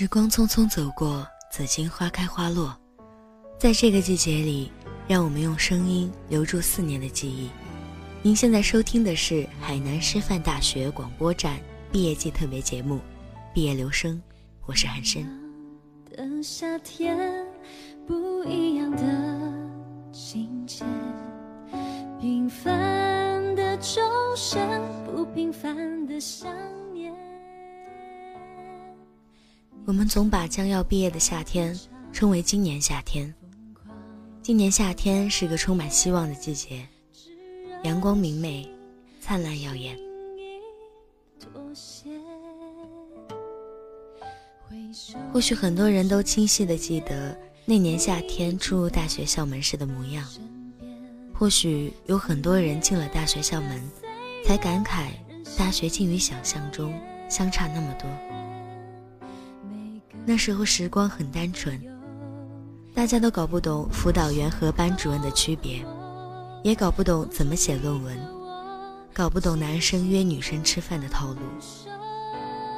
时光匆匆走过，紫荆花开花落，在这个季节里，让我们用声音留住四年的记忆。您现在收听的是海南师范大学广播站毕业季特别节目《毕业留声》，我是韩深。的夏天，不一样的情节，平凡的周身，不平凡的想我们总把将要毕业的夏天称为今年夏天。今年夏天是个充满希望的季节，阳光明媚，灿烂耀眼。或许很多人都清晰地记得那年夏天出入大学校门时的模样。或许有很多人进了大学校门，才感慨大学竟与想象中相差那么多。那时候时光很单纯，大家都搞不懂辅导员和班主任的区别，也搞不懂怎么写论文，搞不懂男生约女生吃饭的套路，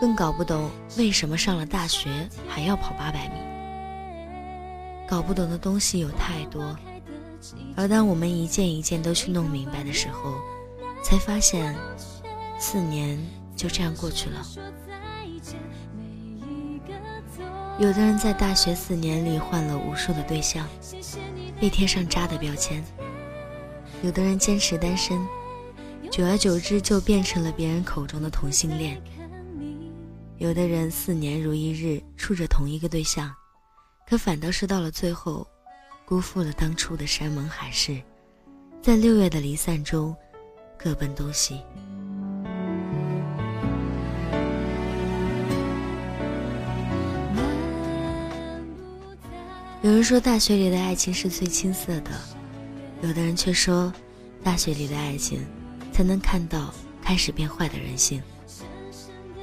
更搞不懂为什么上了大学还要跑八百米。搞不懂的东西有太多，而当我们一件一件都去弄明白的时候，才发现，四年就这样过去了。有的人在大学四年里换了无数的对象，被贴上渣的标签；有的人坚持单身，久而久之就变成了别人口中的同性恋；有的人四年如一日处着同一个对象，可反倒是到了最后，辜负了当初的山盟海誓，在六月的离散中，各奔东西。有人说大学里的爱情是最青涩的，有的人却说，大学里的爱情才能看到开始变坏的人性。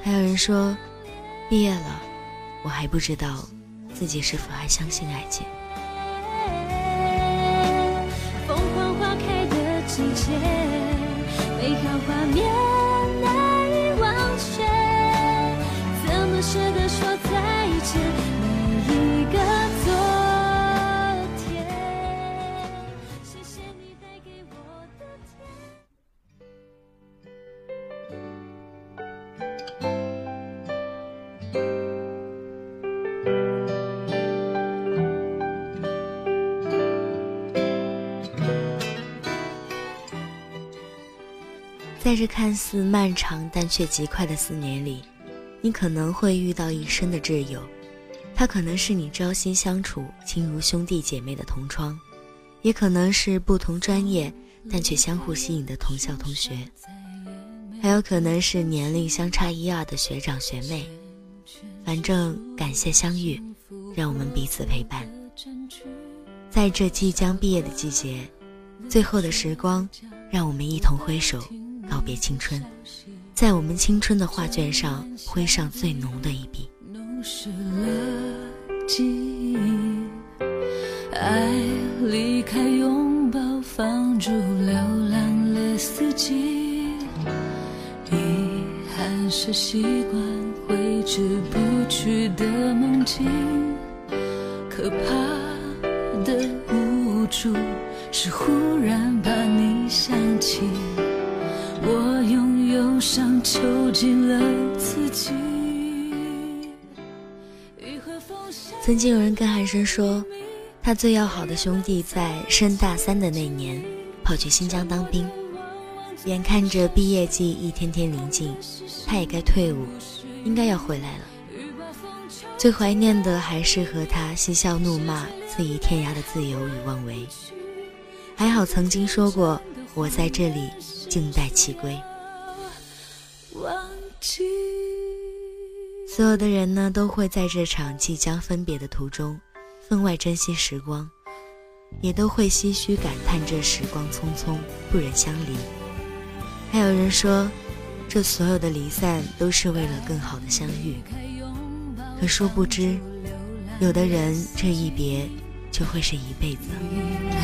还有人说，毕业了，我还不知道自己是否还相信爱情。凤凰花开的季节，美好画面在这看似漫长但却极快的四年里，你可能会遇到一生的挚友，他可能是你朝夕相处、亲如兄弟姐妹的同窗，也可能是不同专业但却相互吸引的同校同学，还有可能是年龄相差一二的学长学妹。反正感谢相遇，让我们彼此陪伴。在这即将毕业的季节，最后的时光，让我们一同挥手。告别青春，在我们青春的画卷上挥上最浓的一笔。弄湿了记忆，爱离开拥抱，放逐流浪了四季。遗憾是习惯挥之不去的梦境，可怕的无助是忽然把你想起。我用忧伤囚禁了自己。曾经有人跟韩生说，他最要好的兄弟在升大三的那年跑去新疆当兵，眼看着毕业季一天天临近，他也该退伍，应该要回来了。最怀念的还是和他嬉笑怒骂、恣意天涯的自由与妄为。还好曾经说过，我在这里。静待其归。所有的人呢，都会在这场即将分别的途中，分外珍惜时光，也都会唏嘘感叹这时光匆匆，不忍相离。还有人说，这所有的离散都是为了更好的相遇。可殊不知，有的人这一别。就会是一辈子。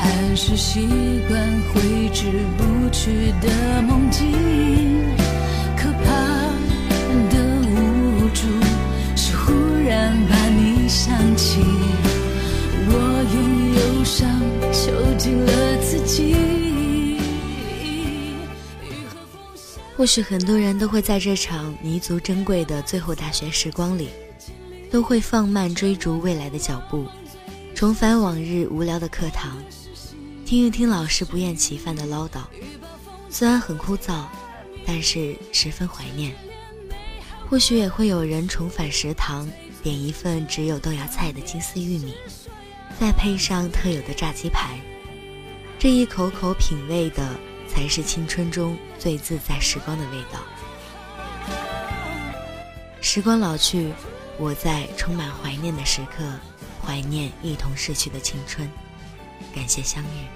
还是习惯挥之不去的梦境可怕的无助是忽然把你想起。我用忧伤囚禁了自己。或许很多人都会在这场弥足珍贵的最后大学时光里都会放慢追逐未来的脚步重返往日无聊的课堂。听一听老师不厌其烦的唠叨。虽然很枯燥，但是十分怀念。或许也会有人重返食堂，点一份只有豆芽菜的金丝玉米，再配上特有的炸鸡排，这一口口品味的。才是青春中最自在时光的味道。时光老去，我在充满怀念的时刻，怀念一同逝去的青春。感谢相遇。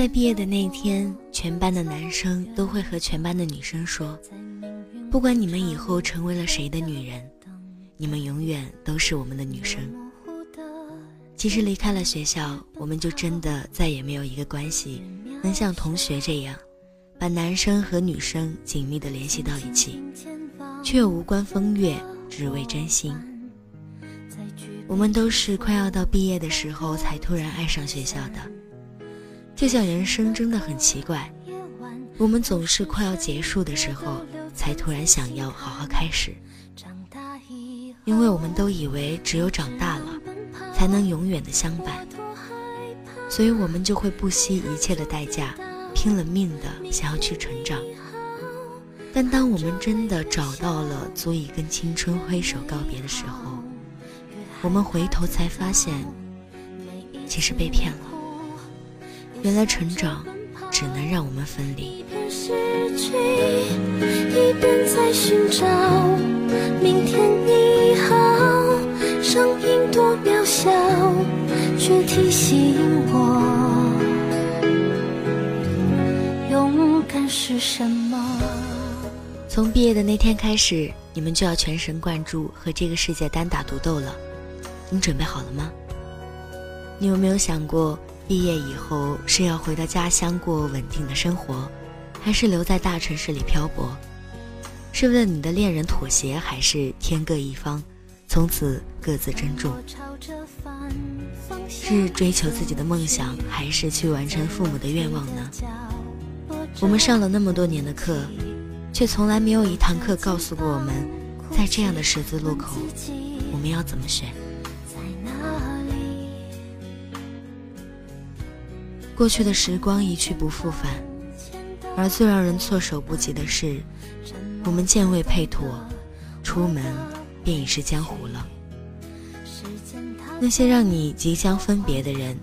在毕业的那天，全班的男生都会和全班的女生说：“不管你们以后成为了谁的女人，你们永远都是我们的女生。”其实离开了学校，我们就真的再也没有一个关系能像同学这样，把男生和女生紧密的联系到一起，却无关风月，只为真心。我们都是快要到毕业的时候才突然爱上学校的。就像人生真的很奇怪，我们总是快要结束的时候，才突然想要好好开始。因为我们都以为只有长大了，才能永远的相伴，所以我们就会不惜一切的代价，拼了命的想要去成长。但当我们真的找到了足以跟青春挥手告别的时候，我们回头才发现，其实被骗了。原来成长只能让我们分离。一边失去，一边在寻找明天你好。声音多渺小，却提醒我，勇敢是什么。从毕业的那天开始，你们就要全神贯注和这个世界单打独斗了。你准备好了吗？你有没有想过？毕业以后是要回到家乡过稳定的生活，还是留在大城市里漂泊？是为了你的恋人妥协，还是天各一方，从此各自珍重？是追求自己的梦想，还是去完成父母的愿望呢？我们上了那么多年的课，却从来没有一堂课告诉过我们，在这样的十字路口，我们要怎么选？过去的时光一去不复返，而最让人措手不及的是，我们渐未配妥，出门便已是江湖了。那些让你即将分别的人，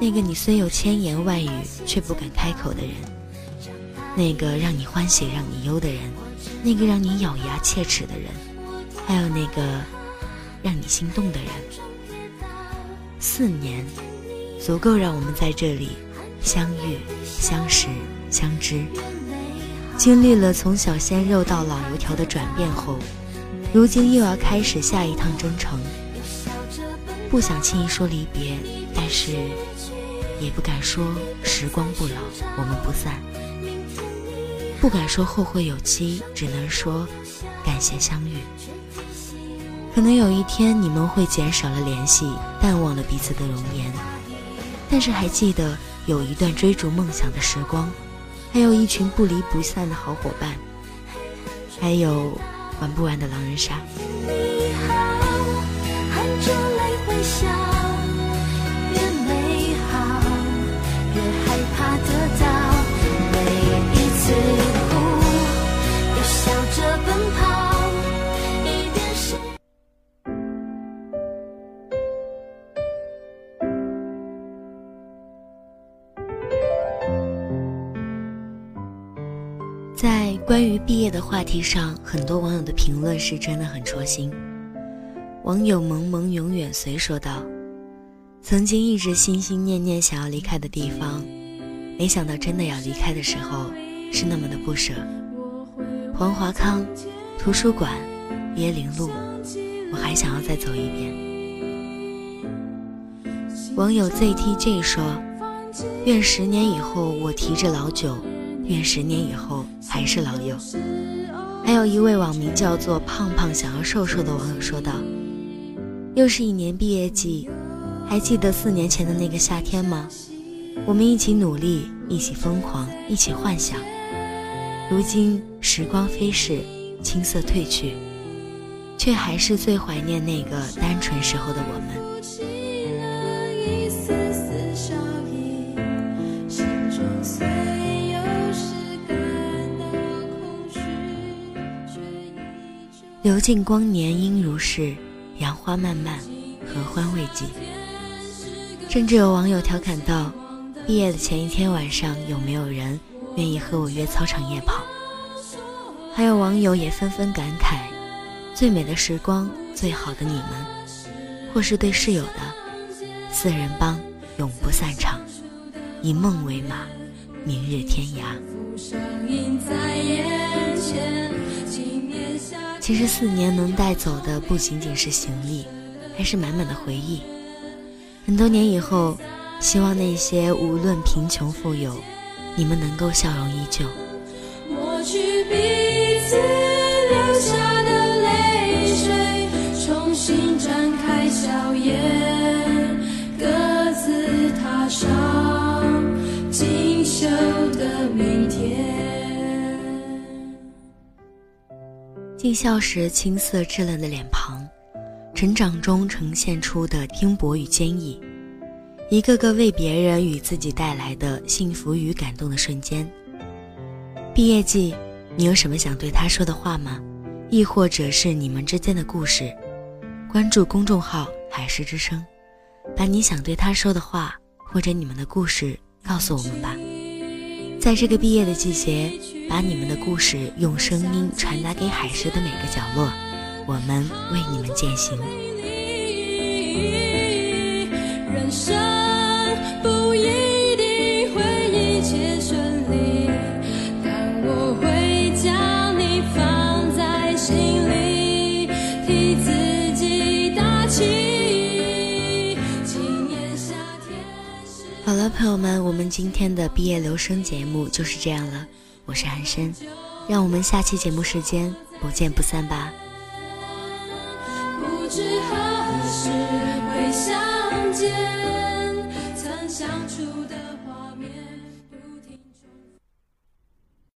那个你虽有千言万语却不敢开口的人，那个让你欢喜让你忧的人，那个让你咬牙切齿的人，还有那个让你心动的人，四年。足够让我们在这里相遇、相识、相知。经历了从小鲜肉到老油条的转变后，如今又要开始下一趟征程。不想轻易说离别，但是也不敢说时光不老，我们不散。不敢说后会有期，只能说感谢相遇。可能有一天你们会减少了联系，淡忘了彼此的容颜。但是还记得有一段追逐梦想的时光，还有一群不离不散的好伙伴，还有玩不完的狼人杀。越害怕得到每一次。关于毕业的话题上，很多网友的评论是真的很戳心。网友萌萌永远随说道：“曾经一直心心念念想要离开的地方，没想到真的要离开的时候，是那么的不舍。黄华康图书馆，椰林路，我还想要再走一遍。”网友 ZTJ 说：“愿十年以后我提着老酒。”愿十年以后还是老友。还有一位网名叫做“胖胖想要瘦瘦”的网友说道：“又是一年毕业季，还记得四年前的那个夏天吗？我们一起努力，一起疯狂，一起幻想。如今时光飞逝，青涩褪去，却还是最怀念那个单纯时候的我们。”流尽光年应如是，杨花漫漫，合欢未尽。甚至有网友调侃道：“毕业的前一天晚上，有没有人愿意和我约操场夜跑？”还有网友也纷纷感慨：“最美的时光，最好的你们。”或是对室友的：“四人帮，永不散场，以梦为马，明日天涯。”其实四年能带走的不仅仅是行李，还是满满的回忆。很多年以后，希望那些无论贫穷富有，你们能够笑容依旧。抹去彼此留下的泪水，重新展开笑颜，各自踏上锦绣的明天。进校时青涩稚嫩的脸庞，成长中呈现出的拼搏与坚毅，一个个为别人与自己带来的幸福与感动的瞬间。毕业季，你有什么想对他说的话吗？亦或者是你们之间的故事？关注公众号“海狮之声”，把你想对他说的话或者你们的故事告诉我们吧。在这个毕业的季节，把你们的故事用声音传达给海市的每个角落，我们为你们践行。人生不一定会一切顺利，但我会将你放在心里，替自己朋友们，我们今天的毕业留声节目就是这样了。我是韩深，让我们下期节目时间不见不散吧。